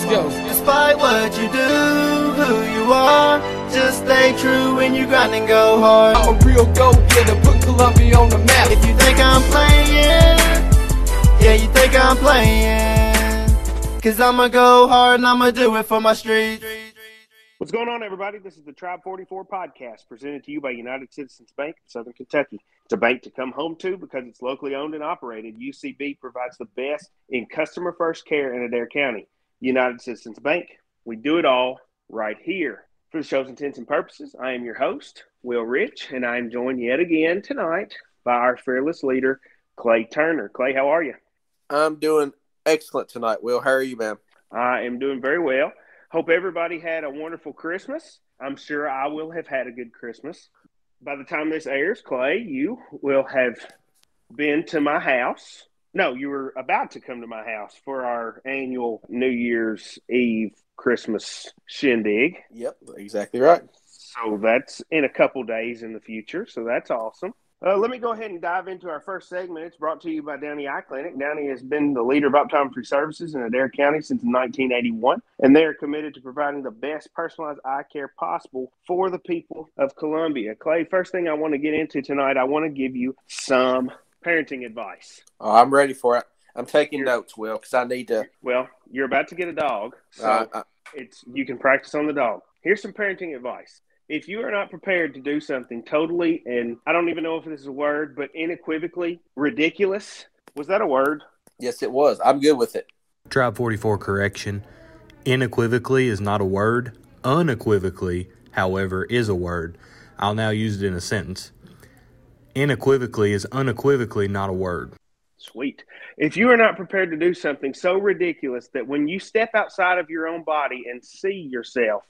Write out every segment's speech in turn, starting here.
Let's go. Despite what you do, who you are, just stay true when you grind and go hard. I'm a real go-getter, put Columbia on the map. If you think I'm playing, yeah, you think I'm playing. Cause I'ma go hard and I'ma do it for my street. What's going on, everybody? This is the Tribe 44 podcast presented to you by United Citizens Bank of Southern Kentucky. It's a bank to come home to because it's locally owned and operated. UCB provides the best in customer first care in Adair County. United Citizens Bank, we do it all right here. For the show's intents and purposes, I am your host, Will Rich, and I am joined yet again tonight by our fearless leader, Clay Turner. Clay, how are you? I'm doing excellent tonight, Will. How are you, man? I am doing very well. Hope everybody had a wonderful Christmas. I'm sure I will have had a good Christmas. By the time this airs, Clay, you will have been to my house. No, you were about to come to my house for our annual New Year's Eve Christmas shindig. Yep, exactly right. So that's in a couple days in the future. So that's awesome. Uh, let me go ahead and dive into our first segment. It's brought to you by Downey Eye Clinic. Downey has been the leader of optometry services in Adair County since 1981, and they are committed to providing the best personalized eye care possible for the people of Columbia. Clay, first thing I want to get into tonight, I want to give you some parenting advice. Oh, I'm ready for it. I'm taking You're- notes, Will, because I need to. Well, you're about to get a dog, so Uh, uh, it's you can practice on the dog. Here's some parenting advice. If you are not prepared to do something totally and I don't even know if this is a word, but unequivocally ridiculous, was that a word? yes, it was. I'm good with it. Tribe 44 correction. Unequivocally is not a word. Unequivocally, however, is a word. I'll now use it in a sentence. Unequivocally is unequivocally not a word. Sweet. If you are not prepared to do something so ridiculous that when you step outside of your own body and see yourself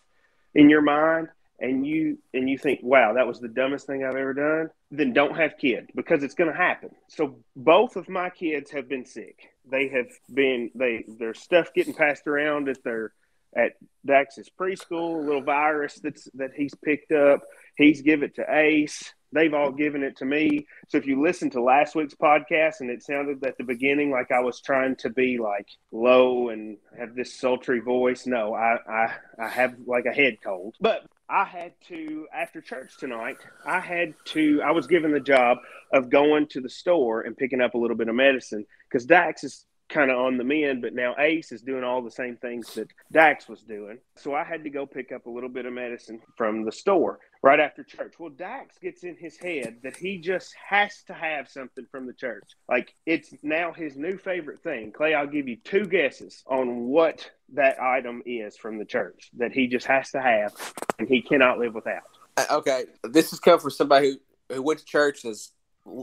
in your mind and you and you think, "Wow, that was the dumbest thing I've ever done," then don't have kids because it's going to happen. So both of my kids have been sick. They have been they their stuff getting passed around at their at Dax's preschool, a little virus that's that he's picked up. He's give it to Ace. They've all given it to me. So if you listen to last week's podcast and it sounded at the beginning like I was trying to be like low and have this sultry voice, no, I I, I have like a head cold. But I had to after church tonight, I had to I was given the job of going to the store and picking up a little bit of medicine because Dax is kind of on the mend, but now Ace is doing all the same things that Dax was doing. So I had to go pick up a little bit of medicine from the store right after church. Well, Dax gets in his head that he just has to have something from the church. Like it's now his new favorite thing. Clay, I'll give you two guesses on what that item is from the church that he just has to have and he cannot live without. Uh, Okay, this has come from somebody who, who went to church as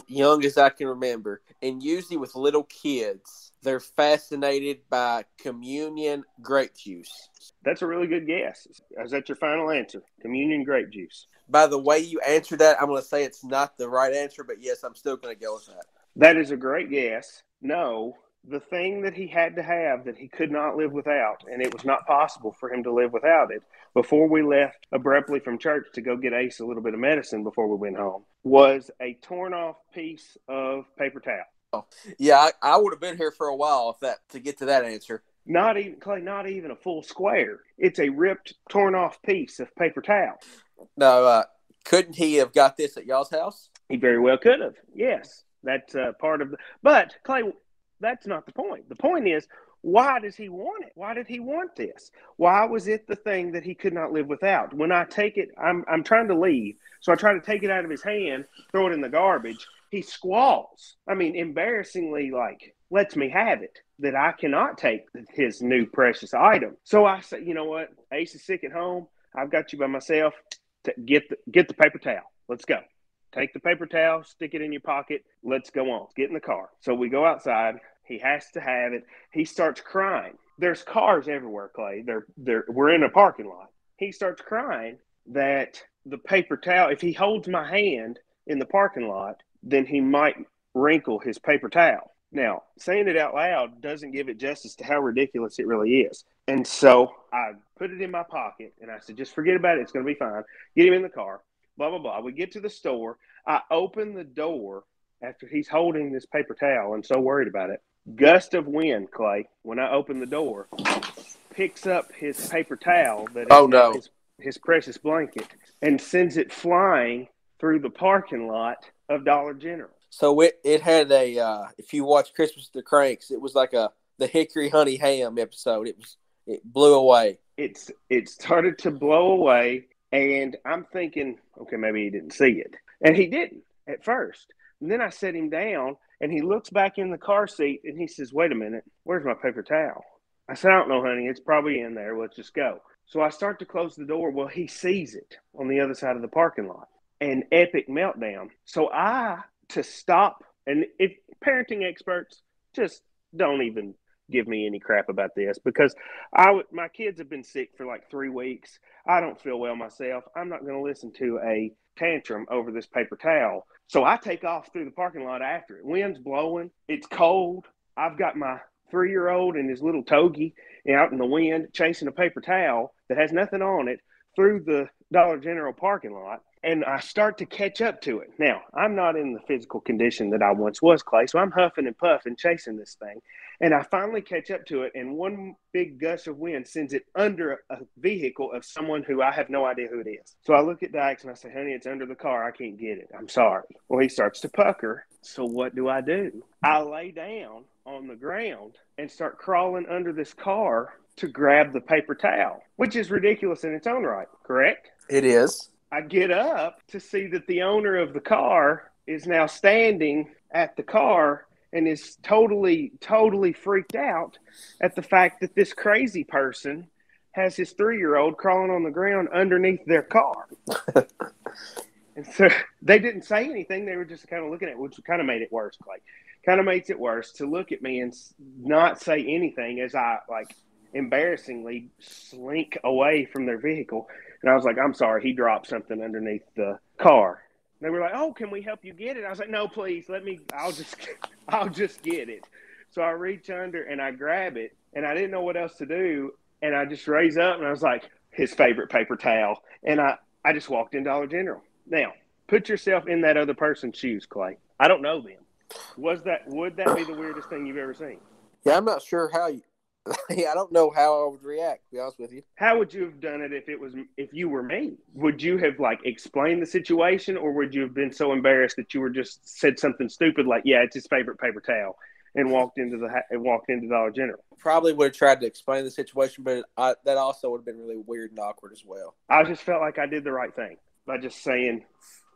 young as I can remember, and usually with little kids, they're fascinated by communion grape juice. That's a really good guess. Is that your final answer? Communion grape juice. By the way you answered that, I'm going to say it's not the right answer, but yes, I'm still going to go with that. That is a great guess. No, the thing that he had to have that he could not live without, and it was not possible for him to live without it before we left abruptly from church to go get Ace a little bit of medicine before we went home, was a torn off piece of paper towel. Oh, Yeah, I, I would have been here for a while if that to get to that answer. Not even, Clay, not even a full square. It's a ripped, torn off piece of paper towel. No, uh, couldn't he have got this at y'all's house? He very well could have. Yes, that's uh, part of the. But Clay, that's not the point. The point is, why does he want it? Why did he want this? Why was it the thing that he could not live without? When I take it, I'm I'm trying to leave, so I try to take it out of his hand, throw it in the garbage. He squalls. I mean, embarrassingly, like lets me have it that I cannot take his new precious item. So I say, you know what? Ace is sick at home. I've got you by myself. To get the get the paper towel. Let's go. Take the paper towel, stick it in your pocket. Let's go on. Get in the car. So we go outside. He has to have it. He starts crying. There's cars everywhere, Clay. They're they're we're in a parking lot. He starts crying that the paper towel, if he holds my hand in the parking lot, then he might wrinkle his paper towel. Now, saying it out loud doesn't give it justice to how ridiculous it really is. And so I put it in my pocket and I said, just forget about it. It's going to be fine. Get him in the car. Blah, blah, blah. We get to the store. I open the door after he's holding this paper towel and so worried about it. Gust of wind, Clay, when I open the door, picks up his paper towel that is Oh, no. his, his precious blanket and sends it flying through the parking lot of Dollar General. So it it had a uh, if you watch Christmas the Cranks, it was like a the Hickory Honey Ham episode. It was it blew away. It's it started to blow away, and I'm thinking, okay, maybe he didn't see it, and he didn't at first. And then I set him down, and he looks back in the car seat, and he says, "Wait a minute, where's my paper towel?" I said, "I don't know, honey. It's probably in there. Let's just go." So I start to close the door. Well, he sees it on the other side of the parking lot. An epic meltdown. So I to stop and if parenting experts just don't even give me any crap about this because I would my kids have been sick for like three weeks. I don't feel well myself. I'm not going to listen to a tantrum over this paper towel. So I take off through the parking lot after it. Wind's blowing. It's cold. I've got my three year old and his little togie out in the wind chasing a paper towel that has nothing on it through the Dollar General parking lot. And I start to catch up to it. Now, I'm not in the physical condition that I once was, Clay, so I'm huffing and puffing chasing this thing. And I finally catch up to it, and one big gust of wind sends it under a vehicle of someone who I have no idea who it is. So I look at Dax and I say, honey, it's under the car. I can't get it. I'm sorry. Well, he starts to pucker. So what do I do? I lay down on the ground and start crawling under this car to grab the paper towel, which is ridiculous in its own right, correct? It is. I get up to see that the owner of the car is now standing at the car and is totally, totally freaked out at the fact that this crazy person has his three year old crawling on the ground underneath their car. and so they didn't say anything. They were just kind of looking at it, which kind of made it worse, Clay. Kind of makes it worse to look at me and not say anything as I like embarrassingly slink away from their vehicle. And I was like, I'm sorry, he dropped something underneath the car. They were like, "Oh, can we help you get it?" I was like, "No, please, let me. I'll just, I'll just get it." So I reach under and I grab it, and I didn't know what else to do, and I just raise up and I was like, "His favorite paper towel," and I, I just walked in Dollar General. Now, put yourself in that other person's shoes, Clay. I don't know them. Was that would that be the weirdest thing you've ever seen? Yeah, I'm not sure how you. yeah, I don't know how I would react. To be honest with you. How would you have done it if it was if you were me? Would you have like explained the situation, or would you have been so embarrassed that you were just said something stupid like, "Yeah, it's his favorite paper towel," and walked into the and walked into Dollar General? Probably would have tried to explain the situation, but I, that also would have been really weird and awkward as well. I just felt like I did the right thing by just saying,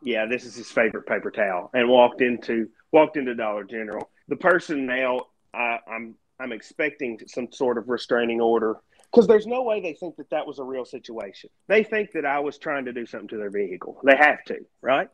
"Yeah, this is his favorite paper towel," and walked into walked into Dollar General. The person now, I, I'm I'm expecting some sort of restraining order because there's no way they think that that was a real situation. They think that I was trying to do something to their vehicle. They have to, right?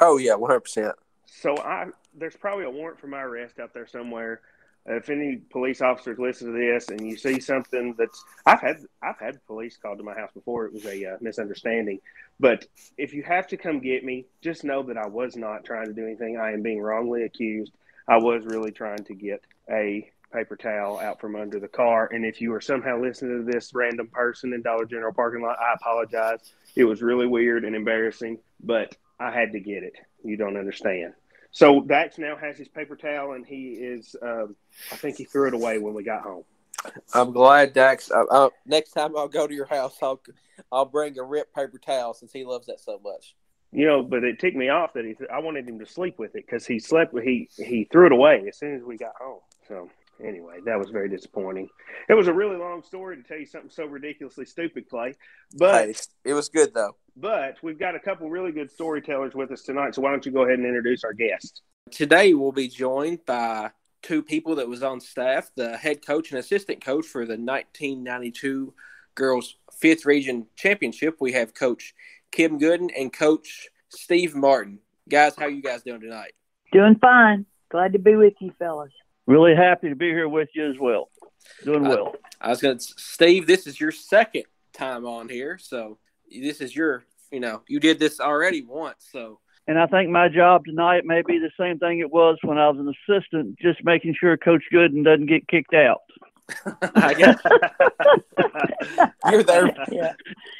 Oh yeah, 100. percent So I there's probably a warrant for my arrest out there somewhere. If any police officers listen to this and you see something that's I've had I've had police called to my house before it was a uh, misunderstanding, but if you have to come get me, just know that I was not trying to do anything. I am being wrongly accused. I was really trying to get a paper towel out from under the car. And if you are somehow listening to this random person in Dollar General parking lot, I apologize. It was really weird and embarrassing, but I had to get it. You don't understand. So Dax now has his paper towel, and he is. Um, I think he threw it away when we got home. I'm glad Dax. I, I, next time I'll go to your house, I'll I'll bring a ripped paper towel since he loves that so much. You know, but it ticked me off that he. I wanted him to sleep with it because he slept. with He he threw it away as soon as we got home. So anyway, that was very disappointing. It was a really long story to tell you something so ridiculously stupid, Clay. But Hey, it was good though. but we've got a couple really good storytellers with us tonight. So why don't you go ahead and introduce our guest? Today we'll be joined by two people that was on staff, the head coach and assistant coach for the 1992 girls fifth region championship. We have Coach Kim Gooden and Coach Steve Martin. Guys, how you guys doing tonight? Doing fine. Glad to be with you, fellas. Really happy to be here with you as well. Doing well. I was going to, Steve, this is your second time on here, so this is your, you know, you did this already once, so And I think my job tonight may be the same thing it was when I was an assistant, just making sure Coach Gooden doesn't get kicked out. I guess you're there. Yeah.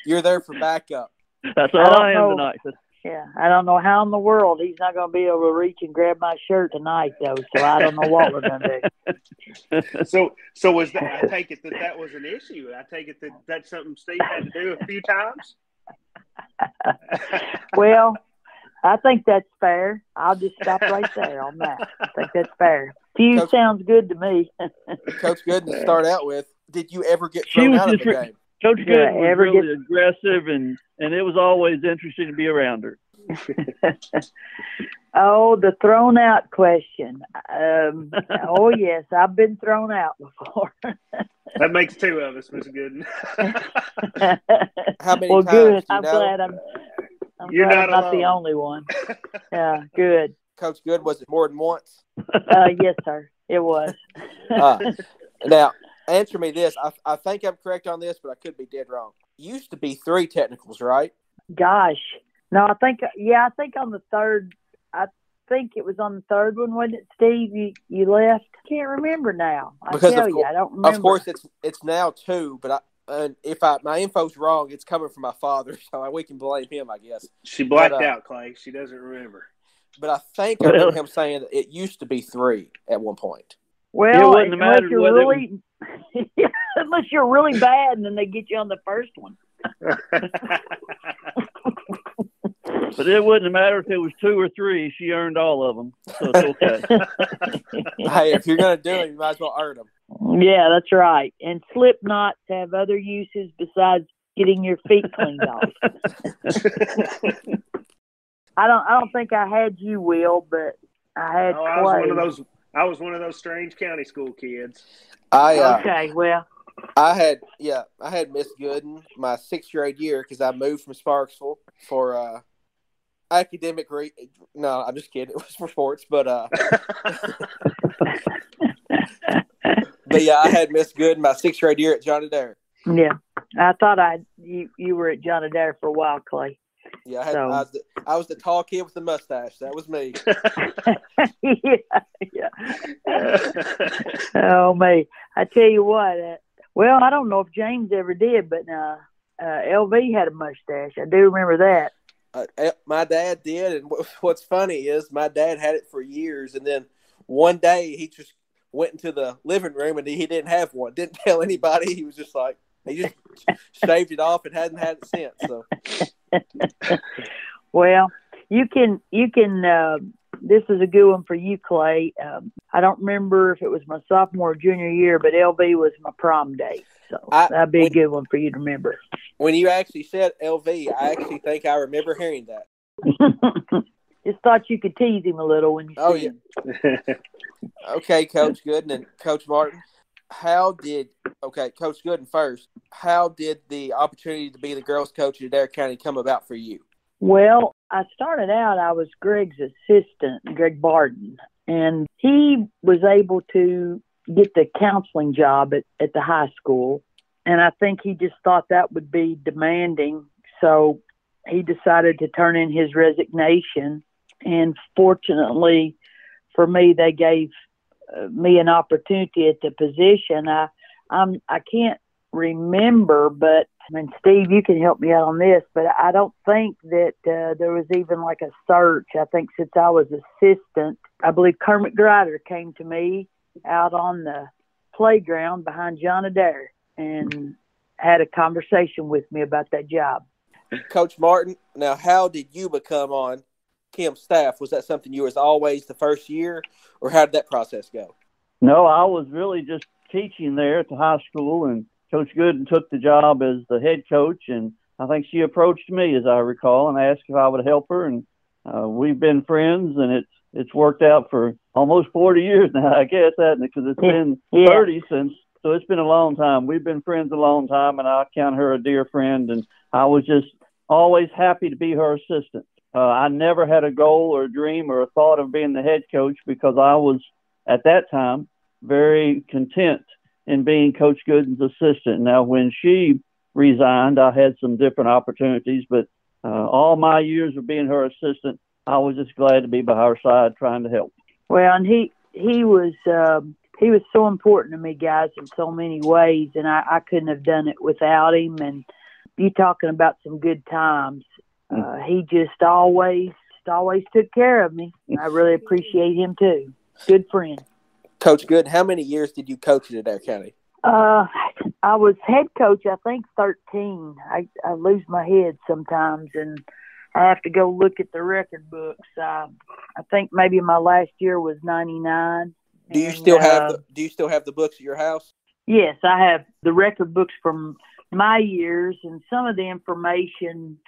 You're there for backup. That's all don't I, am know. tonight. Yeah, I don't know how in the world he's not going to be able to reach and grab my shirt tonight, though. So I don't know what we're going to do. so, so was that? I take it that that was an issue. I take it that that's something Steve had to do a few times. well, I think that's fair. I'll just stop right there on that. I think that's fair. Few Coach- sounds good to me. Coach Gooden, to start out with, did you ever get thrown out of just the re- game? Coach Yeah, Good was ever really aggressive, and and it was always interesting to be around her. oh, the thrown out question. Um, oh yes, I've been thrown out before. That makes two of us, Miss Gooden. How many well, times? good. do you I'm know? glad I'm. I'm You're glad not I'm not the only one. Yeah, good. Coach Good, was it more than once? Uh, yes, sir. It was. Uh, now, answer me this. I, I think I'm correct on this, but I could be dead wrong. Used to be three technicals, right? Gosh, no, I think yeah, I think on the third. I think it was on the third one, wasn't it, Steve? You you left. Can't remember now. I Because tell you, cour- I don't remember. Of course, it's it's now two, but I, and if I my info's wrong, it's coming from my father, so we can blame him, I guess. She blacked But, uh, out, Clay. She doesn't remember. But I think I remember him saying that it used to be three at one point. Well, It wouldn't have unless mattered you're whether it really, unless you're really bad, and then they get you on the first one. But it wouldn't matter if it was two or three. She earned all of them, so it's okay. hey, if you're gonna do it, you might as well earn them. Yeah, that's right. And slip knots have other uses besides getting your feet cleaned off. I don't. I don't think I had you, Will, but I had Oh, I was one of those. I was one of those strange county school kids. I uh, Okay, well, I had yeah, I had Miss Gooden my sixth grade year because I moved from Sparksville for uh, academic re- No, I'm just kidding. It was for sports, but uh, but yeah, I had Miss Gooden my sixth grade year at John Adair. yeah. I thought I you you were at John Adair for a while, Clay. Yeah, I, had, So- I, was the, I was the tall kid with the mustache. That was me. yeah, yeah. Oh me, I tell you what. Uh, well, I don't know if James ever did, but uh, uh, LV had a mustache. I do remember that. Uh, my dad did, and what's funny is my dad had it for years, and then one day he just went into the living room and he didn't have one. Didn't tell anybody. He was just like he just shaved it off and hadn't had it since. So Well, you can you can. Uh, this is a good one for you, Clay. Um, I don't remember if it was my sophomore or junior year, but LV was my prom date, so I- that'd be a good one for you to remember. when you actually said LV, I actually think I remember hearing that. Just thought you could tease him a little when you. Oh, yeah. Okay, Coach Gooden and Coach Martin, how did okay, Coach Gooden first? How did the opportunity to be the girls' coach at Adair County come about for you? Well, I started out, I was Greg's assistant, Greg Barden, and he was able to get the counseling job at, at the high school. And I think he just thought that would be demanding. So he decided to turn in his resignation. And fortunately for me, they gave me an opportunity at the position. I, I'm, I can't remember, but I and Steve, you can help me out on this, but I don't think that uh, there was even like a search. I think since I was assistant, I believe Kermit Grider came to me out on the playground behind John Adair and had a conversation with me about that job. Coach Martin, now how did you become on Kim's staff? Was that something you was always the first year, or how did that process go? No, I was really just teaching there at the high school, and Coach Gooden took the job as the head coach, and I think she approached me, as I recall, and asked if I would help her, and uh, we've been friends, and it's it's worked out for almost 40 years now, I guess, hasn't it? Because it's Yeah. been Yeah. 30 since, so it's been a long time. We've been friends a long time, and I count her a dear friend, and I was just always happy to be her assistant. Uh, I never had a goal or a dream or a thought of being the head coach because I was at that time very content in being Coach Gooden's assistant. Now, when she resigned, I had some different opportunities, but uh, all my years of being her assistant, I was just glad to be by her side trying to help. Well, and he he was um, he was so important to me, guys, in so many ways, and I, I couldn't have done it without him. And you talking about some good times. Uh, he just always, always took care of me. I really appreciate him too. Good friend. Coach Good, how many years did you coach at Adair County? Uh, I was head coach, I think, 13. I, I lose my head sometimes, and I have to go look at the record books. Uh, I think maybe my last year was 99. Do you And, still have uh, the, Do you still have the books at your house? Yes, I have the record books from my years and some of the information,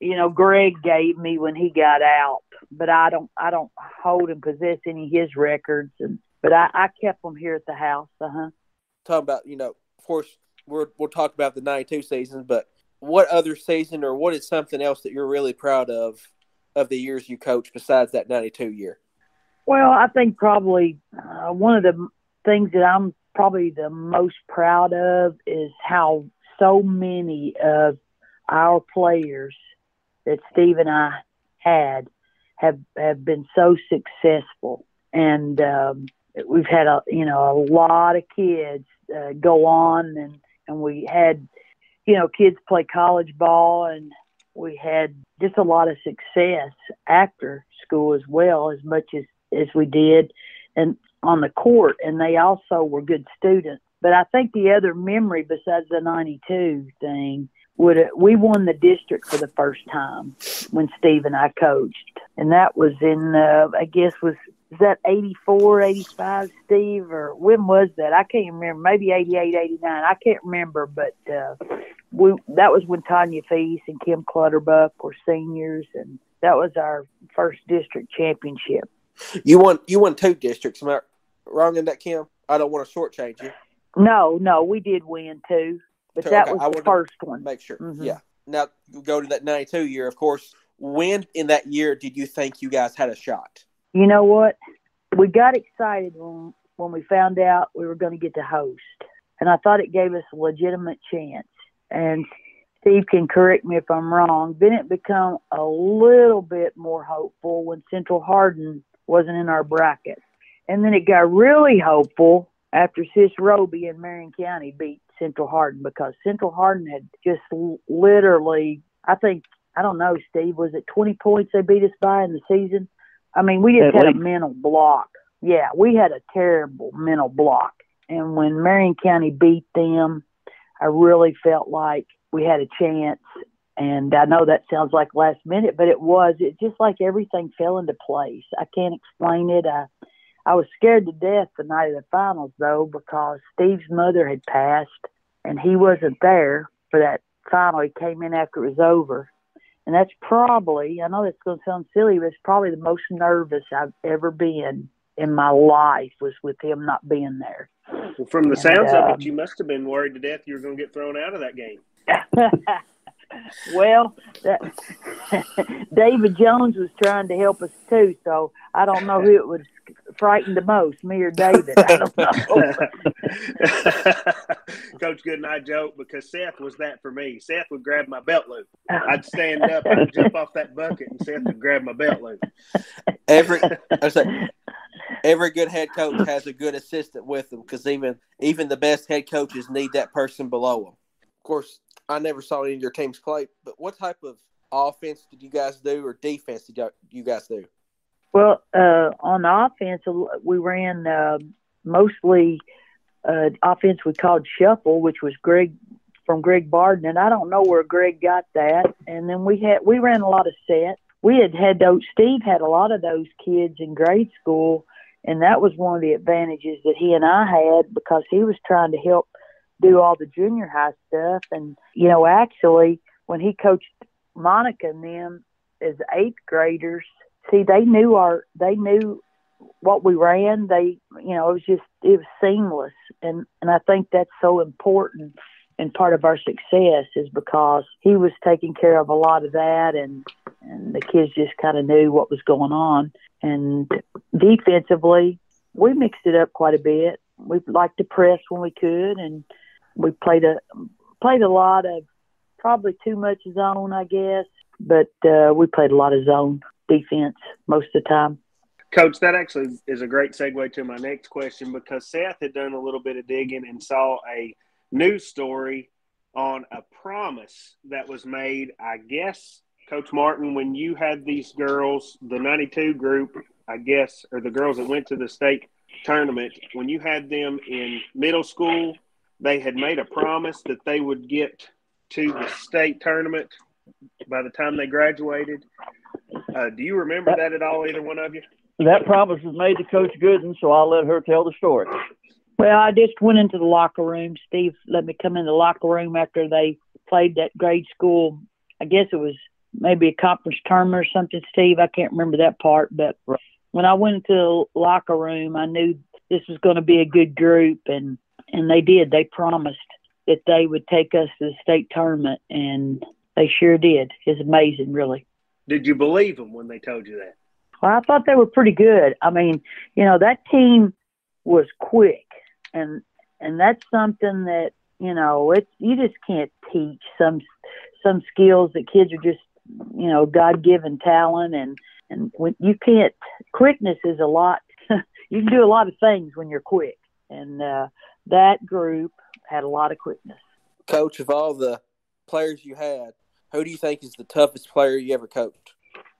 you know, Greg gave me when he got out, but I don't, I don't hold and possess any of his records. And, but I, I kept them here at the house. Uh huh. Talking about, you know, of course, we're, we'll talk about the 92 season, but what other season or what is something else that you're really proud of of the years you coached besides that 92 year? Well, I think probably uh, one of the things that I'm probably the most proud of is how so many of our players that Steve and I had have have been so successful, and um, we've had a you know a lot of kids uh, go on, and and we had you know kids play college ball, and we had just a lot of success after school as well, as much as as we did, and on the court, and they also were good students. But I think the other memory besides the '92 thing would we won the district for the first time when Steve and I coached, and that was in uh, I guess was is that 84, 85, Steve, or when was that? I can't remember. Maybe 88, 89. I can't remember, but uh, we that was when Tanya Feast and Kim Clutterbuck were seniors, and that was our first district championship. You won you won two districts. Am I wrong in that, Kim? I don't want to shortchange you. No, no, we did win too, but that I was wanted the first one. Make sure. Mhm. Yeah. Now go to that 92 year, of course. When in that year did you think you guys had a shot? You know what? We got excited when when we found out we were going to get to host, and I thought it gave us a legitimate chance. And Steve can correct me if I'm wrong. Then it become a little bit more hopeful when Central Hardin wasn't in our bracket, and then it got really hopeful after Sis Roby in Marion County beat Central Hardin because Central Hardin had just literally, I think, I don't know, Steve, was it 20 points they beat us by in the season? I mean, we just At had least. a mental block. Yeah, we had a terrible mental block. And when Marion County beat them, I really felt like we had a chance. And I know that sounds like last minute, but it was. It just like everything fell into place. I can't explain it. I, I was scared to death the night of the finals, though, because Steve's mother had passed and he wasn't there for that final. He came in after it was over. And that's probably, I know that's going to sound silly, but it's probably the most nervous I've ever been in my life was with him not being there. Well, from the And, sounds of um, it, you must have been worried to death you were going to get thrown out of that game. well, that, David Jones was trying to help us too, so I don't know who it would frighten the most, me or David. I don't know. Coach Good and I joke because Seth was that for me. Seth would grab my belt loop. I'd stand up, I'd jump off that bucket, and Seth would grab my belt loop. Every I say, every good head coach has a good assistant with them because even even the best head coaches need that person below them. Of course, I never saw any of your teams play, but what type of offense did you guys do or defense did you guys do? Well, uh, on offense, we ran uh, mostly uh, offense we called shuffle, which was Greg from Greg Barden, and I don't know where Greg got that. And then we had we ran a lot of set. We had had those. Steve had a lot of those kids in grade school, and that was one of the advantages that he and I had because he was trying to help do all the junior high stuff. And you know, actually, when he coached Monica and them as eighth graders, see, they knew our they knew what we ran. They, you know, it was just it was seamless, and and I think that's so important. And part of our success is because he was taking care of a lot of that, and and the kids just kind of knew what was going on. And defensively, we mixed it up quite a bit. We liked to press when we could, and we played a played a lot of probably too much zone, I guess, but uh, we played a lot of zone defense most of the time. Coach, that actually is a great segue to my next question because Seth had done a little bit of digging and saw a news story on a promise that was made, I guess, Coach Martin, when you had these girls, the 92 group, I guess, or the girls that went to the state tournament, when you had them in middle school, they had made a promise that they would get to the state tournament by the time they graduated. Uh, do you remember that at all, either one of you? That promise was made to Coach Gooden, so I'll let her tell the story. Well, I just went into the locker room. Steve let me come in the locker room after they played that grade school. I guess it was maybe a conference tournament or something, Steve. I can't remember that part. But when I went into the locker room, I knew this was going to be a good group, and and they did. They promised that they would take us to the state tournament, and they sure did. It's amazing, really. Did you believe them when they told you that? Well, I thought they were pretty good. I mean, you know, that team was quick, and and that's something that you know it's you just can't teach some some skills that kids are just you know God given talent and and when you can't quickness is a lot. you can do a lot of things when you're quick, and uh, that group had a lot of quickness. Coach, of all the players you had, who do you think is the toughest player you ever coached?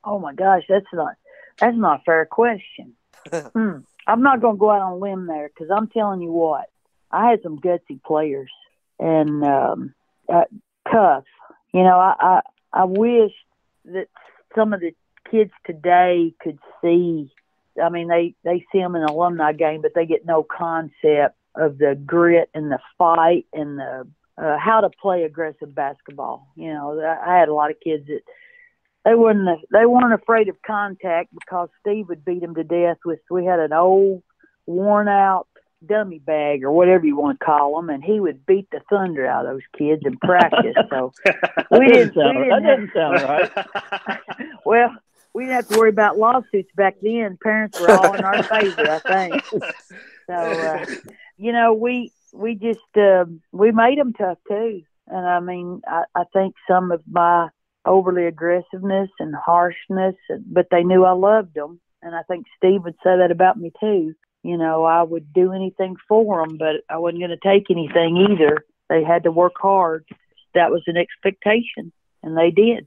Oh my gosh, that's not that's not a fair question. hmm. I'm not going to go out on a limb there because I'm telling you what, I had some gutsy players and um, uh, tough. You know, I, I I wish that some of the kids today could see. I mean, they they see them in an alumni game, but they get no concept of the grit and the fight and the uh, how to play aggressive basketball. You know, I had a lot of kids that they weren't they weren't afraid of contact because Steve would beat them to death with. We had an old, worn out dummy bag or whatever you want to call them, and he would beat the thunder out of those kids in practice. So we didn't. Sound, we didn't that doesn't sound right. well, we didn't have to worry about lawsuits back then. Parents were all in our favor, I think. So, uh, you know, we we just uh, we made them tough too. And I mean, I, I think some of my overly aggressiveness and harshness, but they knew I loved them. And I think Steve would say that about me too. You know, I would do anything for them, but I wasn't going to take anything either. They had to work hard. That was an expectation, and they did.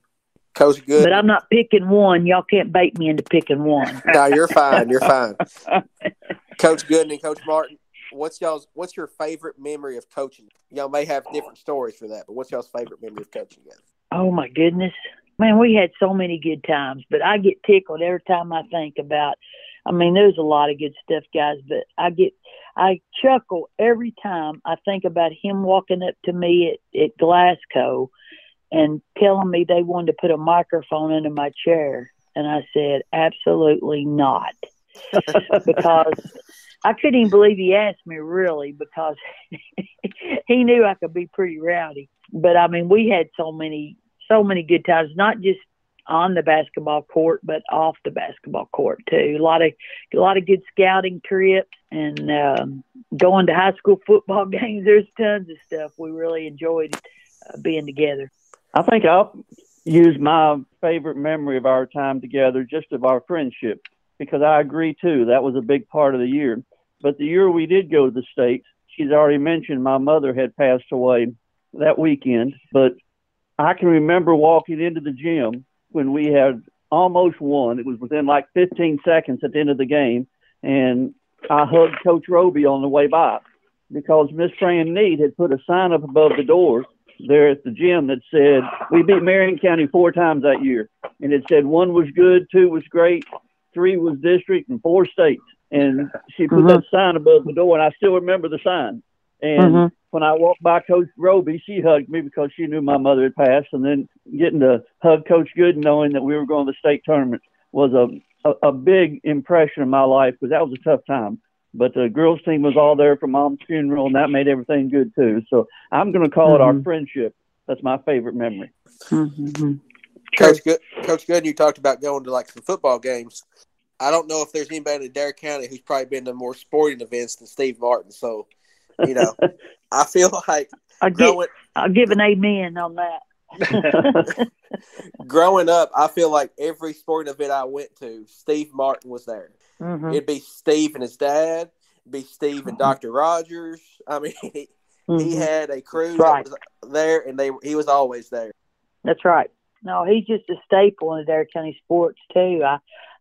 Coach Good. But I'm not picking one. Y'all can't bait me into picking one. no, you're fine. You're fine. Coach Gooden and Coach Martin, what's y'all's what's your favorite memory of coaching? Y'all may have different stories for that, but what's y'all's favorite memory of coaching together? Oh my goodness. Man, we had so many good times, but I get tickled every time I think about I mean, there's a lot of good stuff, guys, but I get I chuckle every time I think about him walking up to me at, at Glasgow and telling me they wanted to put a microphone under my chair. And I said, absolutely not. because I couldn't even believe he asked me really because he knew I could be pretty rowdy. But I mean, we had so many, so many good times, not just on the basketball court, but off the basketball court too. A lot of, a lot of good scouting trips and um, going to high school football games. There's tons of stuff we really enjoyed uh, being together. I think I'll use my favorite memory of our time together, just of our friendship, because I agree too. That was a big part of the year. But the year we did go to the States, she's already mentioned my mother had passed away that weekend. But I can remember walking into the gym when we had almost won. It was within like 15 seconds at the end of the game. And I hugged Coach Roby on the way by because Miss Fran Need had put a sign up above the doors there at the gym that said we beat Marion County four times that year, and it said one was good, two was great, three was district, and four states. And she put mm-hmm. that sign above the door, and I still remember the sign. And mm-hmm. when I walked by Coach Roby, she hugged me because she knew my mother had passed. And then getting to hug Coach Good, knowing that we were going to the state tournament, was a a, a big impression in my life because that was a tough time. But the girls' team was all there for mom's funeral, and that made everything good too. So I'm going to call mm-hmm. it our mm-hmm. friendship. That's my favorite memory. Mm-hmm. Coach Good, Coach Good, you talked about going to like some football games. I don't know if there's anybody in Adair County who's probably been to more sporting events than Steve Martin. So, you know, I feel like I'll, growing, give, I'll give an amen on that. growing up, I feel like every sporting event I went to, Steve Martin was there. Mm-hmm. It'd be Steve and his dad. It'd be Steve and Doctor Rogers. I mean, he, mm-hmm. he had a crew right. there, and they he was always there. That's right. No, he's just a staple in Adair County sports too. I,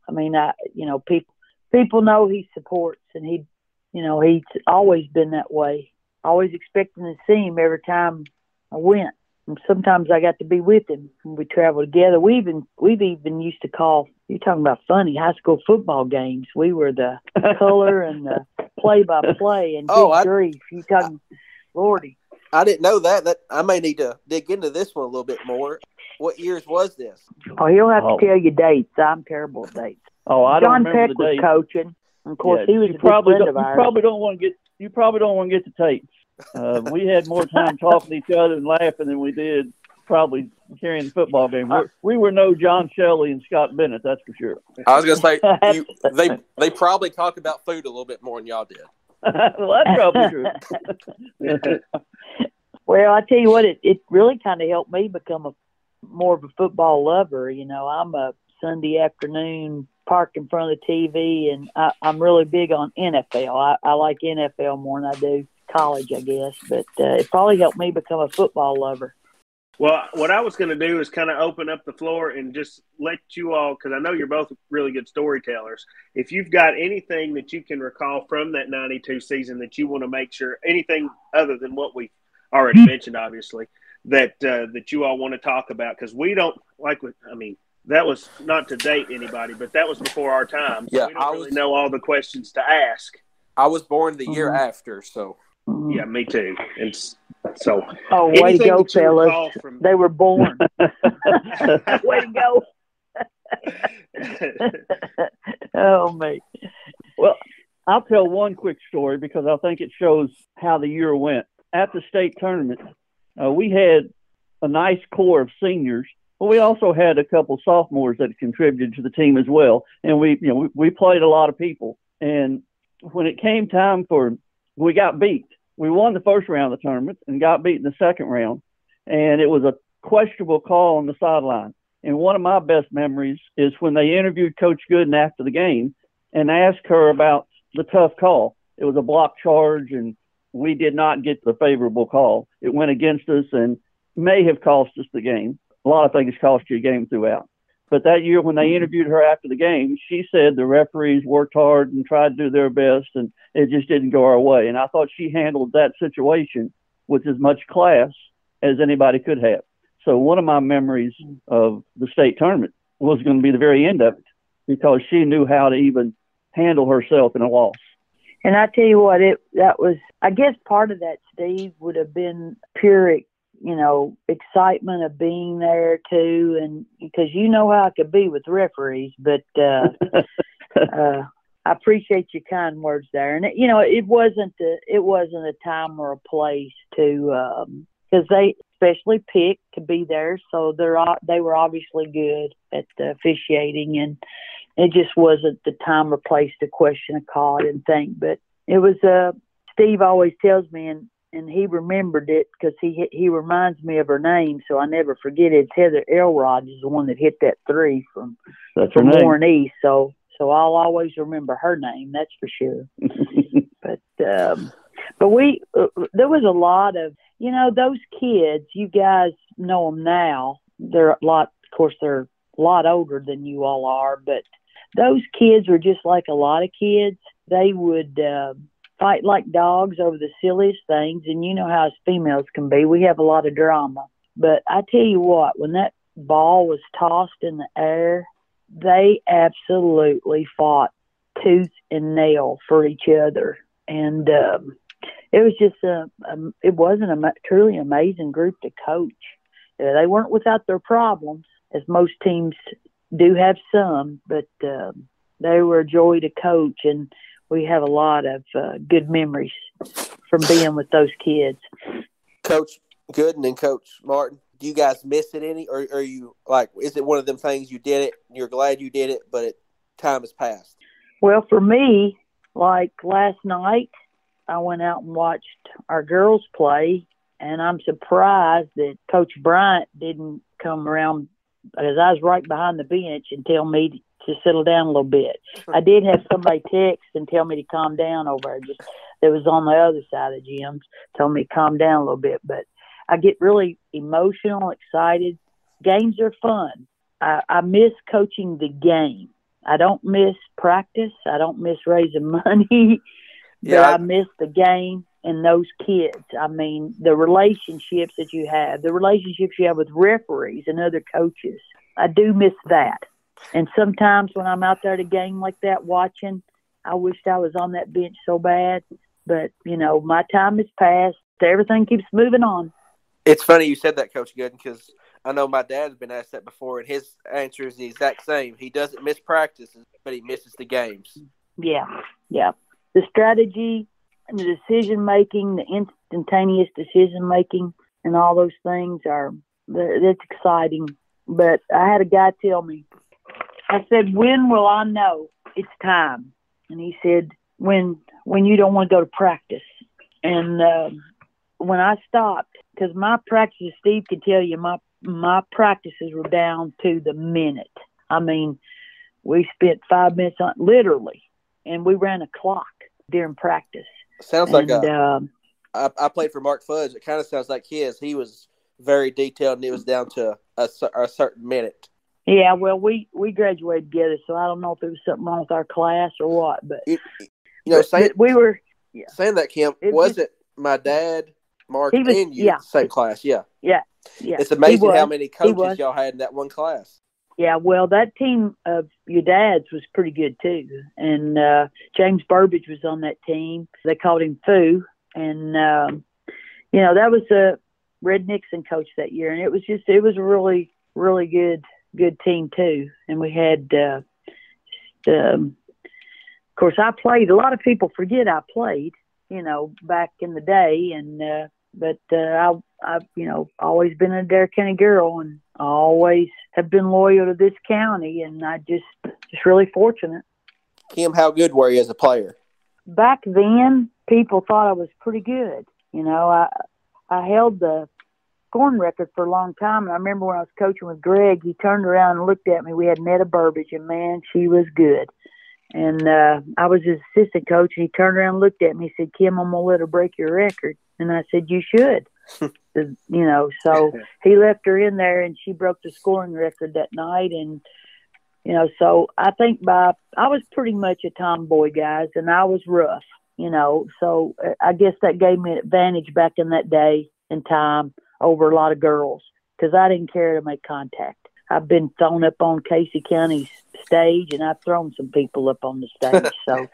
I mean, I, you know, people people know he supports, and he, you know, he's always been that way. Always expecting to see him every time I went. And sometimes I got to be with him when we travel together. We even we've even used to call. You're talking about funny high school football games. We were the color and the play by play and Oh, good I- grief. You talking, Lordy. I didn't know that. That I may need to dig into this one a little bit more. What years was this? Oh, he'll have Oh. to tell you dates. I'm terrible at dates. Oh, I don't John remember Peck the was date. coaching. Of course, Yeah, he was you a good probably friend don't, of you probably don't want to get you probably don't want to get the tapes. Uh, we had more time talking to each other and laughing than we did probably carrying the football game. We're, we were no John Shelley and Scott Bennett, that's for sure. I was gonna say you, they they probably talk about food a little bit more than y'all did. well, that's probably true. Well, I tell you what, it it really kind of helped me become a more of a football lover. You know, I'm a Sunday afternoon park in front of the TV, and I, I'm really big on NFL. I, I like NFL more than I do college, I guess. But uh, it probably helped me become a football lover. Well, what I was going to do is kind of open up the floor and just let you all, because I know you're both really good storytellers. If you've got anything that you can recall from that 92 season that you want to make sure, anything other than what we already mentioned, obviously, that uh, that you all want to talk about, because we don't like, I mean, that was not to date anybody, but that was before our time. So Yeah, we don't I really was- know all the questions to ask. I was born the year Mhm. after, so Mhm. Yeah, me too. And so, Oh, way to go, fellas! from They were born. way to go! oh, mate. Well, I'll tell one quick story because I think it shows how the year went. At the state tournament, uh, we had a nice core of seniors, but we also had a couple sophomores that contributed to the team as well. And we, you know, we, we played a lot of people. And when it came time for, we got beat. We won the first round of the tournament and got beat in the second round. And it was a questionable call on the sideline. And one of my best memories is when they interviewed Coach Gooden after the game and asked her about the tough call. It was a block charge, and we did not get the favorable call. It went against us and may have cost us the game. A lot of things cost you a game throughout. But that year, when they mm-hmm. interviewed her after the game, she said the referees worked hard and tried to do their best, and it just didn't go our way. And I thought she handled that situation with as much class as anybody could have. So one of my memories of the state tournament was going to be the very end of it because she knew how to even handle herself in a loss. And I tell you what, it that was. I guess part of that, Steve, would have been pure, you know, excitement of being there too, and because you know how it could be with referees. But uh, uh, I appreciate your kind words there. And it, you know, it wasn't a, it wasn't a time or a place to because they especially picked to be there, so they're they were obviously good at the officiating and it just wasn't the time or place to question a call, I didn't think. But it was, uh, Steve always tells me, and, and he remembered it because he he reminds me of her name, so I never forget it. It's Heather Elrod is the one that hit that three from, That's from. Warren East. So so I'll always remember her name, that's for sure. But um, but we uh, there was a lot of you know those kids. You guys know them now. They're a lot, of course, they're a lot older than you all are, but those kids were just like a lot of kids. They would uh, fight like dogs over the silliest things, and you know how us females can be. We have a lot of drama. But I tell you what, when that ball was tossed in the air, they absolutely fought tooth and nail for each other, and um, it was just a, a it wasn't a truly amazing group to coach. Uh, they weren't without their problems, as most teams do have some, but um, they were a joy to coach, and we have a lot of uh, good memories from being with those kids. Coach Gooden and Coach Martin, do you guys miss it any, or are you like, is it one of them things you did it, and you're glad you did it, but it, time has passed? Well, for me, like last night, I went out and watched our girls play, and I'm surprised that Coach Bryant didn't come around because I was right behind the bench and tell me to settle down a little bit. I did have somebody text and tell me to calm down over there. Just that was on the other side of the gym, told me to calm down a little bit. But I get really emotional, excited games are fun. I, I miss coaching the game. I don't miss practice. I don't miss raising money, but Yeah, I- I miss the game and those kids. I mean, the relationships that you have, the relationships you have with referees and other coaches. I do miss that. And sometimes when I'm out there at a game like that watching, I wished I was on that bench so bad. But, you know, my time has passed. Everything keeps moving on. It's funny you said that, Coach Gooden, because I know my dad's been asked that before, and his answer is the exact same. He doesn't miss practices, but he misses the games. Yeah, yeah. The strategy the decision making, the instantaneous decision making, and all those things are that's exciting. But I had a guy tell me, I said, "When will I know it's time?" And he said, "When when you don't want to go to practice." And um, when I stopped, because my practices, Steve can tell you, my my practices were down to the minute. I mean, we spent five minutes on literally, and we ran a clock during practice. Sounds like and, a, um, I, I played for Mark Fudge. It kind of sounds like his. He was very detailed, and it was down to a, a certain minute. yeah, well, we we graduated together, so I don't know if there was something wrong with our class or what, but, You, you know, saying, we were saying that, Kim, It was just- it my dad, Mark, was- and you, yeah. same class? Yeah. yeah. It's amazing how many coaches y'all had in that one class. Yeah, well, that team of your dad's was pretty good too, and uh, James Burbage was on that team. They called him Foo, and um, you know that was a Red Nixon coach that year, and it was just it was a really really good good team too. And we had, uh, um, of course, I played. A lot of people forget I played, you know, back in the day, and uh, but uh, I I've you know always been Adair County girl and always have been loyal to this county and I just just really fortunate. Kim, how good were you as a player? Back then, people thought I was pretty good. You know, I I held the scoring record for a long time. And I remember when I was coaching with Greg, he turned around and looked at me. We had Netta Burbage, and man, she was good. And uh, I was his assistant coach, and he turned around and looked at me. He said, "Kim, I'm gonna let her break your record." And I said, "You should." you know, so he left her in there, and she broke the scoring record that night. And you know, so I think by I was pretty much a tomboy, guys, and I was rough. You know, so uh, I guess that gave me an advantage back in that day and time over a lot of girls because I didn't care to make contact. I've been thrown up on Casey County's stage, and I've thrown some people up on the stage. So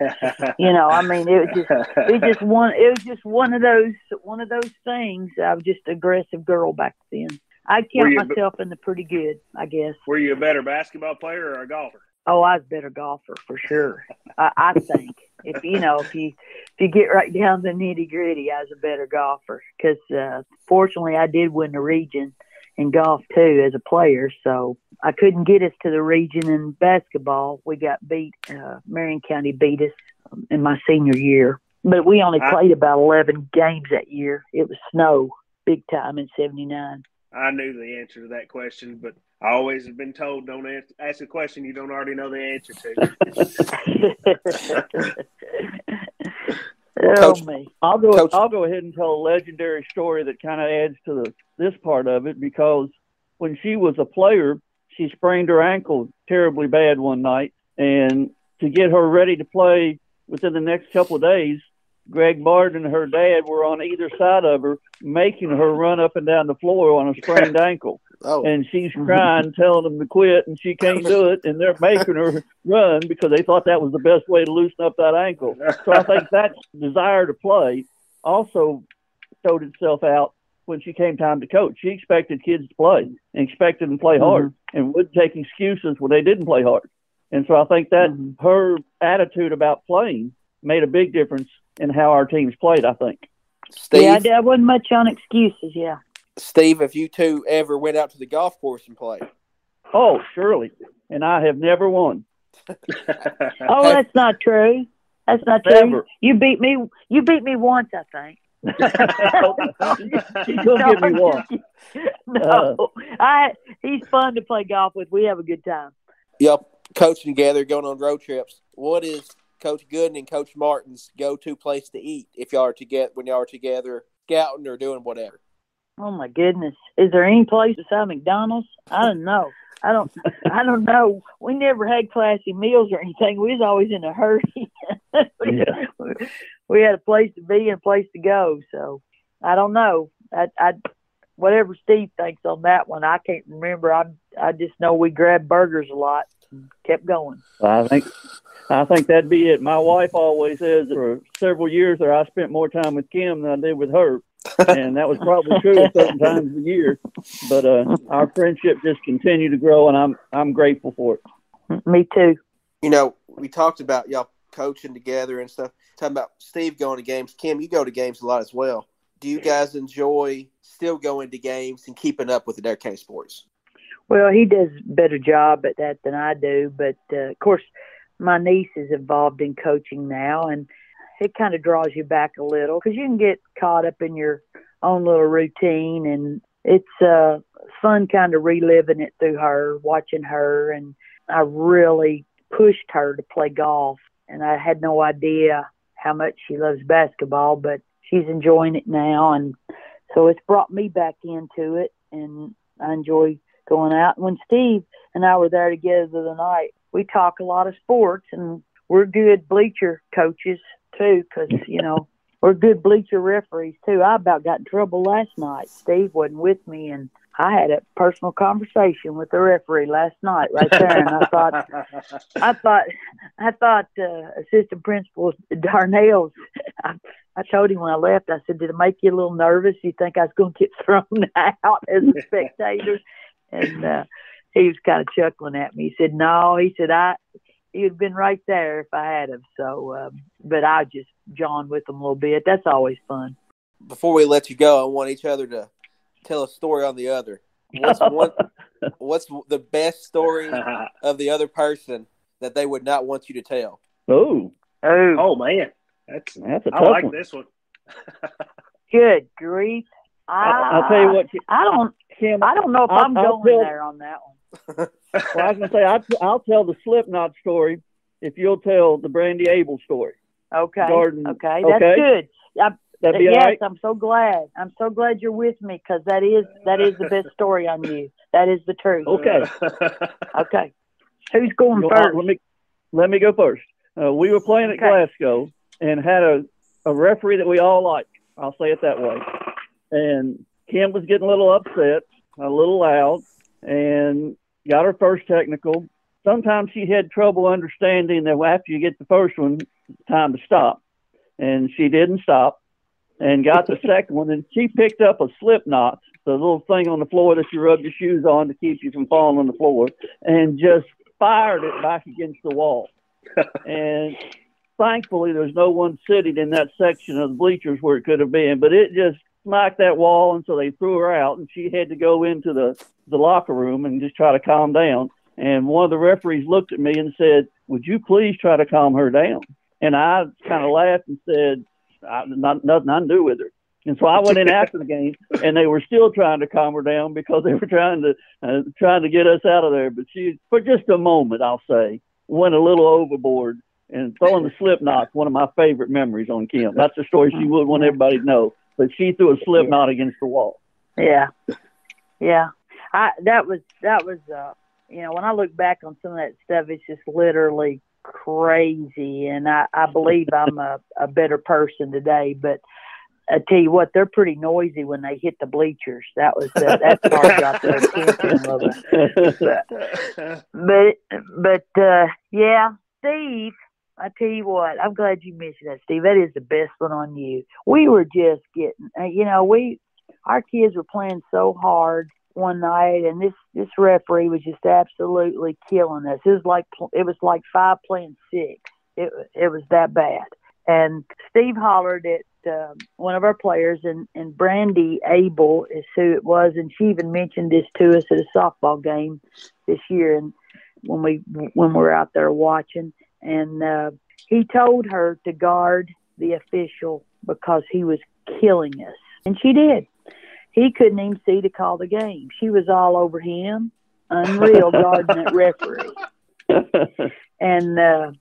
you know, I mean, it was just it was just one it was just one of those one of those things. I was just an aggressive girl back then. I count myself in the pretty good, I guess. Were you a better basketball player or a golfer? Oh, I was a better golfer for sure. I, I think if you know if you if you get right down to the nitty gritty, I was a better golfer because uh, fortunately I did win the region in golf too as a player. So I couldn't get us to the region in basketball. We got beat. Uh, Marion County beat us um, in my senior year, but we only I- played about eleven games that year. It was snow big time in '79. I knew the answer to that question, but I always have been told don't ask, ask a question you don't already know the answer to. Coach- me. I'll go. Coach- I'll go ahead and tell a legendary story that kind of adds to the this part of it because when she was a player, she sprained her ankle terribly bad one night, and to get her ready to play within the next couple of days, Greg Barton and her dad were on either side of her, making her run up and down the floor on a sprained ankle Oh, and she's crying, telling them to quit, and she can't do it, and they're making her run because they thought that was the best way to loosen up that ankle. So I think that desire to play also showed itself out when she came time to coach. She expected kids to play and expected them to play hard and wouldn't take excuses when they didn't play hard. And so I think that Mhm. her attitude about playing made a big difference in how our teams played, I think. Steve, Yeah, I, I wasn't much on excuses. Yeah. Steve, if you two ever went out to the golf course and played, Oh, surely. And I have never won. Oh, that's not true. That's not true. You beat me. You beat me once, I think. She will give me one. No, uh, I. He's fun to play golf with. We have a good time. y'all coaching together, going on road trips. What is Coach Gooden and Coach Martin's go-to place to eat if y'all are together when y'all are together scouting or doing whatever? Oh my goodness. Is there any place beside McDonald's? I don't know. I don't I don't know. We never had classy meals or anything. We was always in a hurry. we, Yeah. we had a place to be and a place to go. So I don't know. I I whatever Steve thinks on that one, I can't remember. I I just know we grabbed burgers a lot and kept going. I think I think that'd be it. My wife always says that for several years there I spent more time with Kim than I did with her. And that was probably true at certain times of the year. But uh, our friendship just continued to grow, and I'm I'm grateful for it. Me too. You know, we talked about y'all coaching together and stuff. Talking about Steve going to games. Kim, you go to games a lot as well. Do you guys enjoy still going to games and keeping up with the Adair County sports? Well, he does a better job at that than I do, but uh, of course, my niece is involved in coaching now, and it kind of draws you back a little because you can get caught up in your own little routine, and it's uh, fun kind of reliving it through her, watching her, and I really pushed her to play golf, and I had no idea how much she loves basketball, but she's enjoying it now, and so it's brought me back into it, and I enjoy going out. When Steve and I were there together the night, we talk a lot of sports, and we're good bleacher coaches too, because you know we're good bleacher referees too. I about got in trouble last night. Steve wasn't with me, and I had a personal conversation with the referee last night right there, and I thought, I thought, I thought, uh, assistant principal Darnell's. I, I told him when I left, I said, "Did it make you a little nervous? You think I was going to get thrown out as a spectator?" and uh, he was kind of chuckling at me. He said, "No," he said, "I." He'd have been right there if I had him. So, um, but I just John with him a little bit. That's always fun. Before we let you go, I want each other to tell a story on the other. What's one? what's the best story of the other person that they would not want you to tell? Oh, Oh, oh man, that's that's a I tough like one. this one. good grief! I, I, I'll tell you what, I don't. Kim. I don't know if I'll- I'm I'll going tell- there on that one. Well, I was gonna say I'll, I'll tell the Slipknot story if you'll tell the Brandy Abel story. Okay. Garden. Okay, that's Okay. good. I, That'd be yes, all right. I'm so glad. I'm so glad you're with me because that is that is the best story on you. That is the truth. Okay. Okay. Who's going You- first? Let me let me go first. Uh, we were playing at Okay. Glasgow and had a, a referee that we all liked. I'll say it that way. And Kim was getting a little upset, a little loud, and got her first technical. Sometimes she had trouble understanding that after you get the first one, it's time to stop. And she didn't stop and got the second one. And she picked up a slip knot, the little thing on the floor that you rub your shoes on to keep you from falling on the floor, and just fired it back against the wall. and thankfully, there's no one sitting in that section of the bleachers where it could have been, but it just smacked that wall, and so they threw her out, and she had to go into the the locker room and just try to calm down. And one of the referees looked at me and said, "Would you please try to calm her down?" And I kind of laughed and said, I, not, "Nothing I can do with her." And so I went in after the game, and they were still trying to calm her down because they were trying to uh, trying to get us out of there. But she, for just a moment, I'll say, went a little overboard. And throwing the slip knot's one of my favorite memories on Kim. That's a story she would want everybody to know. But she threw a slip knot against the wall. Yeah, yeah. I that was that was uh you know when I look back on some of that stuff, it's just literally crazy, and I I believe I'm a a better person today, but. I tell you what, they're pretty noisy when they hit the bleachers. That was uh, that part got their attention. little. But but uh yeah, Steve, I tell you what, I'm glad you mentioned that, Steve. That is the best one on you. We were just getting, uh, you know, we our kids were playing so hard one night, and this this referee was just absolutely killing us. It was like it was like five playing six. It it was that bad. And Steve hollered at um, one of our players, and and Brandy Abel is who it was, and she even mentioned this to us at a softball game this year, and when we when we were out there watching, and uh, he told her to guard the official because he was killing us, and she did. He couldn't even see to call the game. She was all over him, unreal guarding that referee. And uh,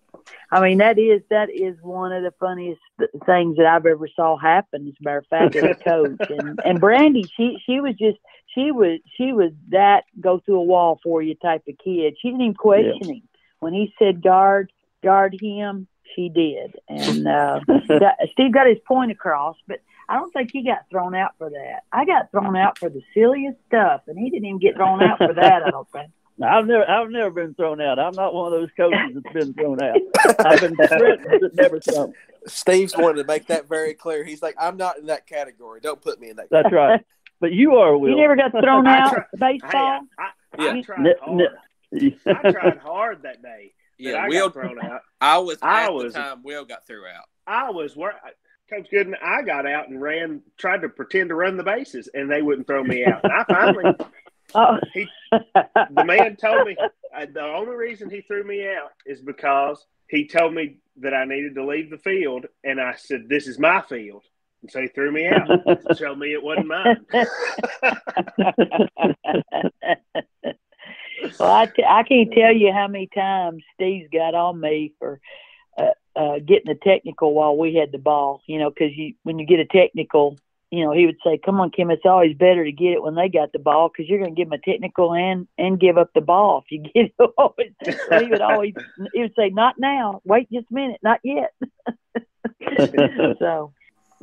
I mean, that is that is one of the funniest th- things that I've ever saw happen. As a matter of fact, as a coach, and and Brandy, she she was just she was she was that go through a wall for you type of kid. She didn't even question yeah. him when he said guard guard him. She did, and uh, got, Steve got his point across, but. I don't think he got thrown out for that. I got thrown out for the silliest stuff, and he didn't even get thrown out for that. I don't think. I've never, I've never been thrown out. I'm not one of those coaches that's been thrown out. I've been threatened, but never thrown. Steve's wanted to make that very clear. He's like, I'm not in that category. Don't put me in that. Category. That's right. But you are. Will. You never got thrown out tried, baseball. Hey, I, I, I, tried hard. I tried hard that day. Yeah, I Will got thrown out. I was. I was. time Will got threw out. I was. Where Coach Gooden, I got out and ran, tried to pretend to run the bases, and they wouldn't throw me out. And I finally Oh. He, the man told me uh, the only reason he threw me out is because he told me that I needed to leave the field, and I said, "This is my field." And so he threw me out to show me it wasn't mine. Well, I, t- I can't tell you how many times Steve's got on me for uh, uh, getting a technical while we had the ball. You know, because you when you get a technical, you know, he would say, "Come on, Kim, it's always better to get it when they got the ball because you're going to give them a technical and and give up the ball if you get it." He would always he would say, "Not now. Wait just a minute. Not yet." so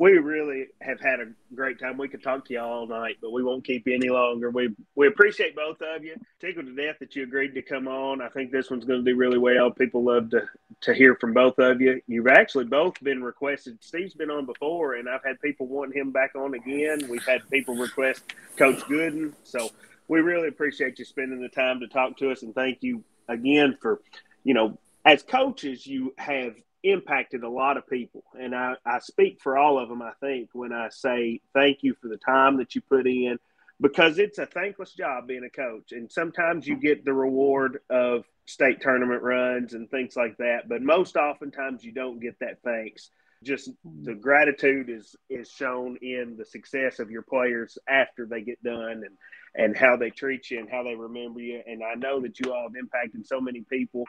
we really have had a great time. We could talk to you all night, but we won't keep you any longer. We we appreciate both of you. Tickled to death that you agreed to come on. I think this one's going to do really well. People love to to hear from both of you. You've actually both been requested. Steve's been on before, and I've had people wanting him back on again. We've had people request Coach Gooden. So we really appreciate you spending the time to talk to us, and thank you again for, you know, as coaches, you have impacted a lot of people. And I, I speak for all of them, I think, when I say thank you for the time that you put in because it's a thankless job being a coach. And sometimes you get the reward of state tournament runs and things like that. But most oftentimes you don't get that thanks. Just the gratitude is is shown in the success of your players after they get done and and how they treat you and how they remember you. And I know that you all have impacted so many people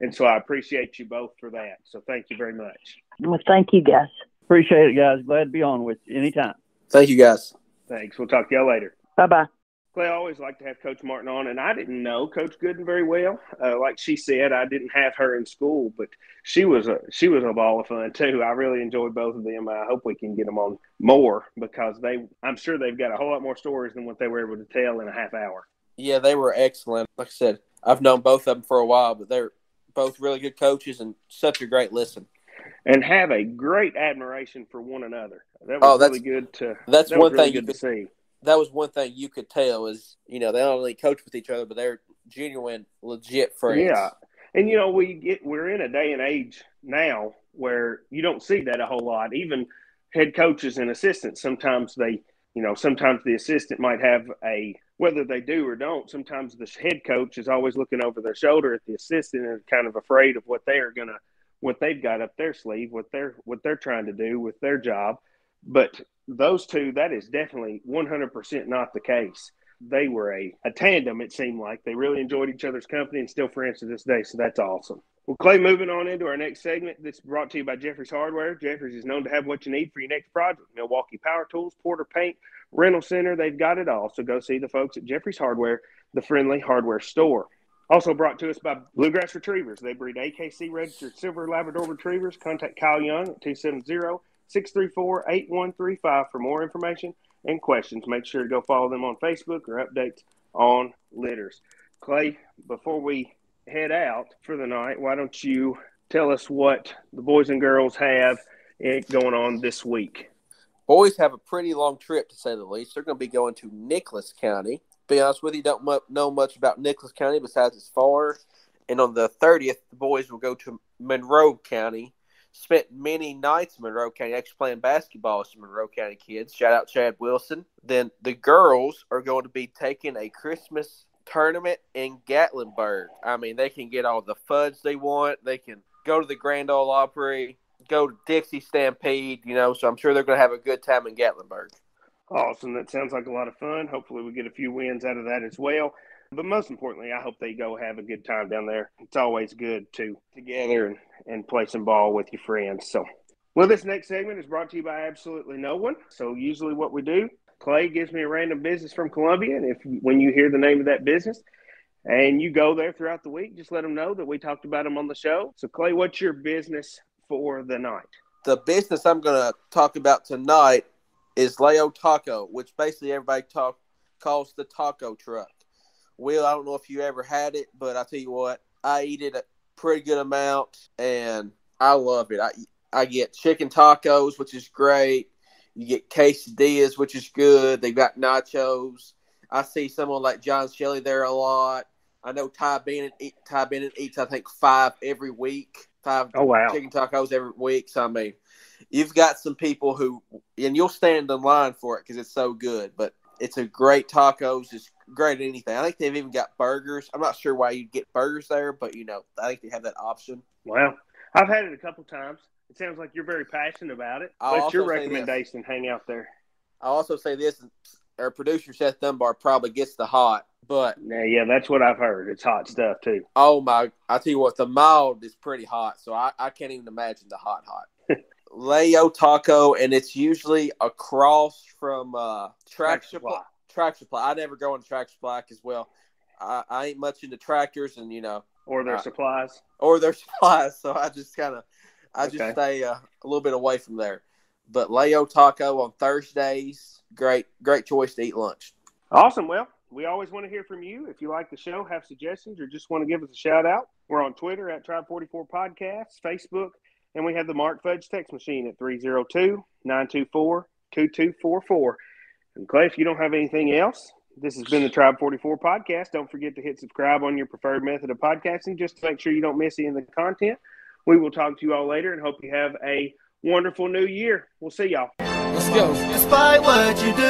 and so I appreciate you both for that. So thank you very much. Well, thank you, guys. Appreciate it, guys. Glad to be on with you anytime. Thank you, guys. Thanks. We'll talk to y'all later. Bye bye. Clay, I always like to have Coach Martin on, and I didn't know Coach Gooden very well. Uh, like she said, I didn't have her in school, but she was a she was a ball of fun too. I really enjoyed both of them. I hope we can get them on more because they, I'm sure they've got a whole lot more stories than what they were able to tell in a half hour. Yeah, they were excellent. Like I said, I've known both of them for a while, but they're both really good coaches and such a great listen. And have a great admiration for one another. That was oh, that's, really good to. That's that one really thing good could, to see. That was one thing you could tell is you know they not only coach with each other, but they're genuine, legit friends. Yeah, and you know we get we're in a day and age now where you don't see that a whole lot. Even head coaches and assistants sometimes they you know sometimes the assistant might have a whether they do or don't, sometimes the head coach is always looking over their shoulder at the assistant and kind of afraid of what they are gonna what they've got up their sleeve, what they're what they're trying to do with their job. But those two, that is definitely 100% not the case. They were a, a tandem, it seemed like. They really enjoyed each other's company and still friends to this day. So that's awesome. Well, Clay, moving on into our next segment that's brought to you by Jeffries Hardware. Jeffries is known to have what you need for your next project Milwaukee Power Tools, Porter Paint, rental center. They've got it all. So go see the folks at Jeffries Hardware, the friendly hardware store. Also brought to us by Bluegrass Retrievers. They breed AKC registered silver Labrador retrievers. Contact Kyle Young at 270 634 8135 for more information and questions. Make sure to go follow them on Facebook or updates on litters. Clay, before we head out for the night, why don't you tell us what the boys and girls have eh, going on this week? Boys have a pretty long trip to say the least. They're going to be going to Nicholas County. Be honest with you, don't know much about Nicholas County besides it's far. And on the 30th, the boys will go to Monroe County. Spent many nights in Monroe County actually playing basketball with some Monroe County kids. Shout out Chad Wilson. Then the girls are going to be taking a Christmas tournament in Gatlinburg. I mean, they can get all the fudge they want. They can go to the Grand Ole Opry go to Dixie Stampede, you know, so I'm sure they're going to have a good time in Gatlinburg. Awesome. That sounds like a lot of fun. Hopefully, we get a few wins out of that as well. But most importantly, I hope they go have a good time down there. It's always good to together and, and play some ball with your friends. So, well, this next segment is brought to you by absolutely no one. So, usually, what we do, Clay gives me a random business from Columbia, and if when you hear the name of that business, and you go there throughout the week, just let them know that we talked about them on the show. So, Clay, what's your business for the night? The business I'm going to talk about tonight is Leo Taco, which basically everybody talk calls the taco truck. Will, I don't know if you ever had it, but I tell you what, I eat it a pretty good amount, and I love it. I I get chicken tacos, which is great. You get quesadillas, which is good. They've got nachos. I see someone like John Shelley there a lot. I know Ty Bennett. Ty Bennett eats, I think, five every week. Five Oh, wow. chicken tacos every week. So I mean, you've got some people who, and you'll stand in line for it because it's so good. But it's a great tacos. It's great at anything. I think they've even got burgers. I'm not sure why you'd get burgers there, but you know, I think they have that option. Well, I've had it a couple times. It sounds like you're very passionate about it. I'll What's your also say this. recommendation? Hang out there. I'll also say this: our producer Seth Dunbar probably gets the hot, but Yeah, yeah, that's what I've heard. It's hot stuff too. oh my! I tell you what, the mild is pretty hot, so I, I can't even imagine the hot hot. Leo Taco, and it's usually across from uh, Tractor Supply. Tractor Supply. I never go into Tractor Supply as well. I, I ain't much into tractors, and you know, Or their Uh, supplies. or their supplies, so I just kind of, I Okay. just stay uh, a little bit away from there. But Leo Taco on Thursdays, great, great choice to eat lunch. Awesome. Well, we always want to hear from you. If you like the show, have suggestions, or just want to give us a shout out, we're on Twitter at Tribe44 Podcasts, Facebook, and we have the Mark Fudge text machine at 302 924 2244. And Clay, if you don't have anything else, this has been the Tribe 44 Podcast. Don't forget to hit subscribe on your preferred method of podcasting just to make sure you don't miss any of the content. We will talk to you all later and hope you have a wonderful new year. We'll see y'all. Let's go. Despite what you do,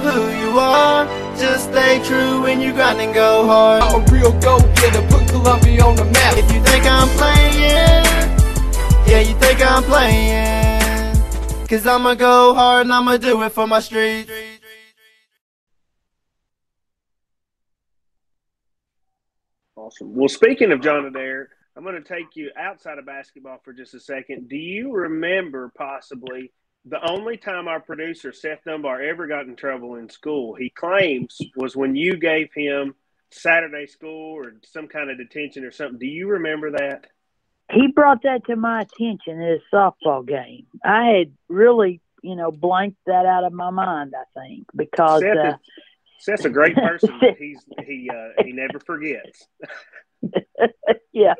who you are, just stay true when you grind and go hard. I'm a real go-getter, put Columbia on the map. If you think I'm playing, yeah, you think I'm playing. Cause I'ma go hard and I'ma do it for my street. Awesome. Well, speaking of John Adair, I'm going to take you outside of basketball for just a second. Do you remember possibly the only time our producer, Seth Dunbar, ever got in trouble in school, he claims, was when you gave him Saturday school or some kind of detention or something? Do you remember that? He brought that to my attention at his softball game. I had really, you know, blanked that out of my mind. I think because Seth, uh, Seth's a great person, he's he uh, he never forgets. yeah,